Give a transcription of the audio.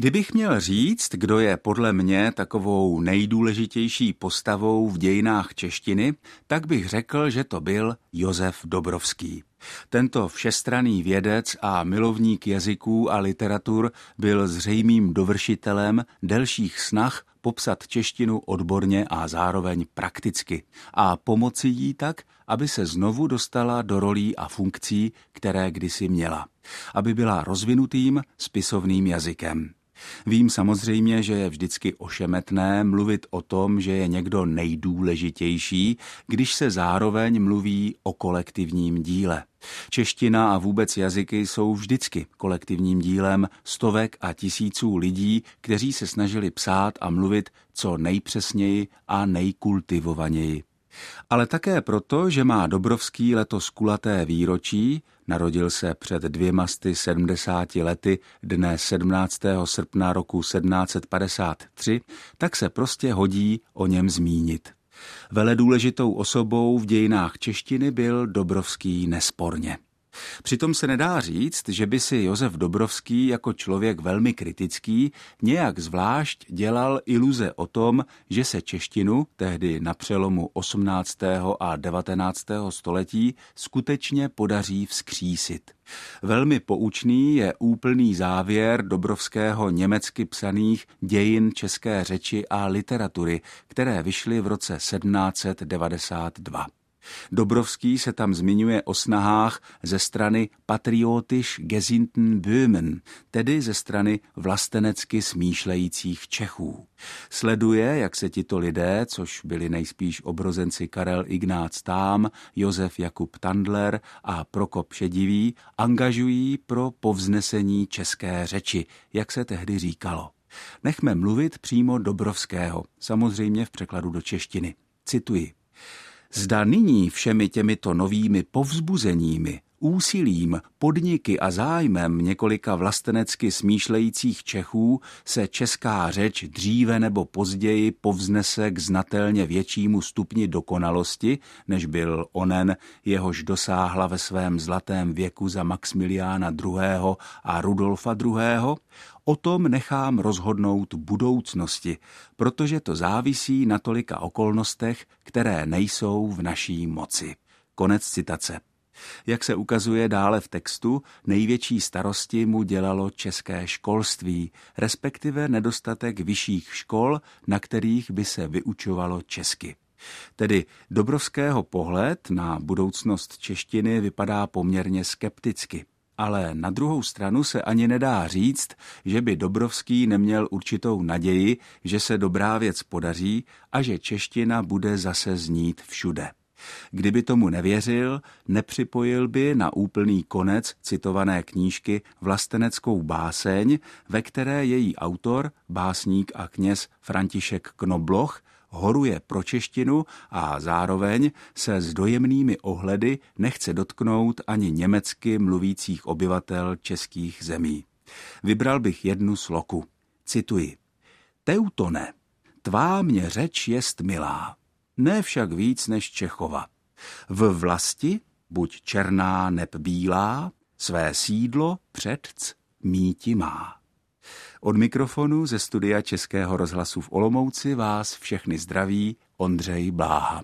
Kdybych měl říct, kdo je podle mě takovou nejdůležitější postavou v dějinách češtiny, tak bych řekl, že to byl Josef Dobrovský. Tento všestraný vědec a milovník jazyků a literatur byl zřejmým dovršitelem delších snah popsat češtinu odborně a zároveň prakticky a pomoci jí tak, aby se znovu dostala do rolí a funkcí, které kdysi měla, aby byla rozvinutým spisovným jazykem. Vím samozřejmě, že je vždycky ošemetné mluvit o tom, že je někdo nejdůležitější, když se zároveň mluví o kolektivním díle. Čeština a vůbec jazyky jsou vždycky kolektivním dílem stovek a tisíců lidí, kteří se snažili psát a mluvit co nejpřesněji a nejkultivovaněji. Ale také proto, že má Dobrovský letos kulaté výročí, narodil se před dvěma sty sedmdesáti lety dne 17. srpna roku 1753, tak se prostě hodí o něm zmínit. Vele důležitou osobou v dějinách češtiny byl Dobrovský nesporně. Přitom se nedá říct, že by si Josef Dobrovský jako člověk velmi kritický nějak zvlášť dělal iluze o tom, že se češtinu, tehdy na přelomu 18. a 19. století, skutečně podaří vzkřísit. Velmi poučný je úplný závěr Dobrovského německy psaných dějin české řeči a literatury, které vyšly v roce 1792. Dobrovský se tam zmiňuje o snahách ze strany patriotisch gesinnten Böhmen, tedy ze strany vlastenecky smýšlejících Čechů. Sleduje, jak se tito lidé, což byli nejspíš obrozenci Karel Ignác Tám, Josef Jakub Tandler a Prokop Šedivý, angažují pro povznesení české řeči, jak se tehdy říkalo. Nechme mluvit přímo Dobrovského, samozřejmě v překladu do češtiny. Cituji. Zda nyní všemi těmito novými povzbuzeními, úsilím, podniky a zájmem několika vlastenecky smýšlejících Čechů se česká řeč dříve nebo později povznese k znatelně většímu stupni dokonalosti, než byl onen, jehož dosáhla ve svém zlatém věku za Maximiliána II. a Rudolfa II., O tom nechám rozhodnout budoucnosti, protože to závisí na tolika okolnostech, které nejsou v naší moci. Konec citace. Jak se ukazuje dále v textu, největší starosti mu dělalo české školství, respektive nedostatek vyšších škol, na kterých by se vyučovalo česky. Tedy Dobrovského pohled na budoucnost češtiny vypadá poměrně skepticky ale na druhou stranu se ani nedá říct, že by Dobrovský neměl určitou naději, že se dobrá věc podaří a že čeština bude zase znít všude. Kdyby tomu nevěřil, nepřipojil by na úplný konec citované knížky vlasteneckou báseň, ve které její autor, básník a kněz František Knobloch, horuje pro češtinu a zároveň se s dojemnými ohledy nechce dotknout ani německy mluvících obyvatel českých zemí. Vybral bych jednu sloku. Cituji. Teutone, tvá mě řeč jest milá, ne však víc než Čechova. V vlasti, buď černá neb bílá, své sídlo předc míti má. Od mikrofonu ze studia Českého rozhlasu v Olomouci vás všechny zdraví Ondřej Bláha.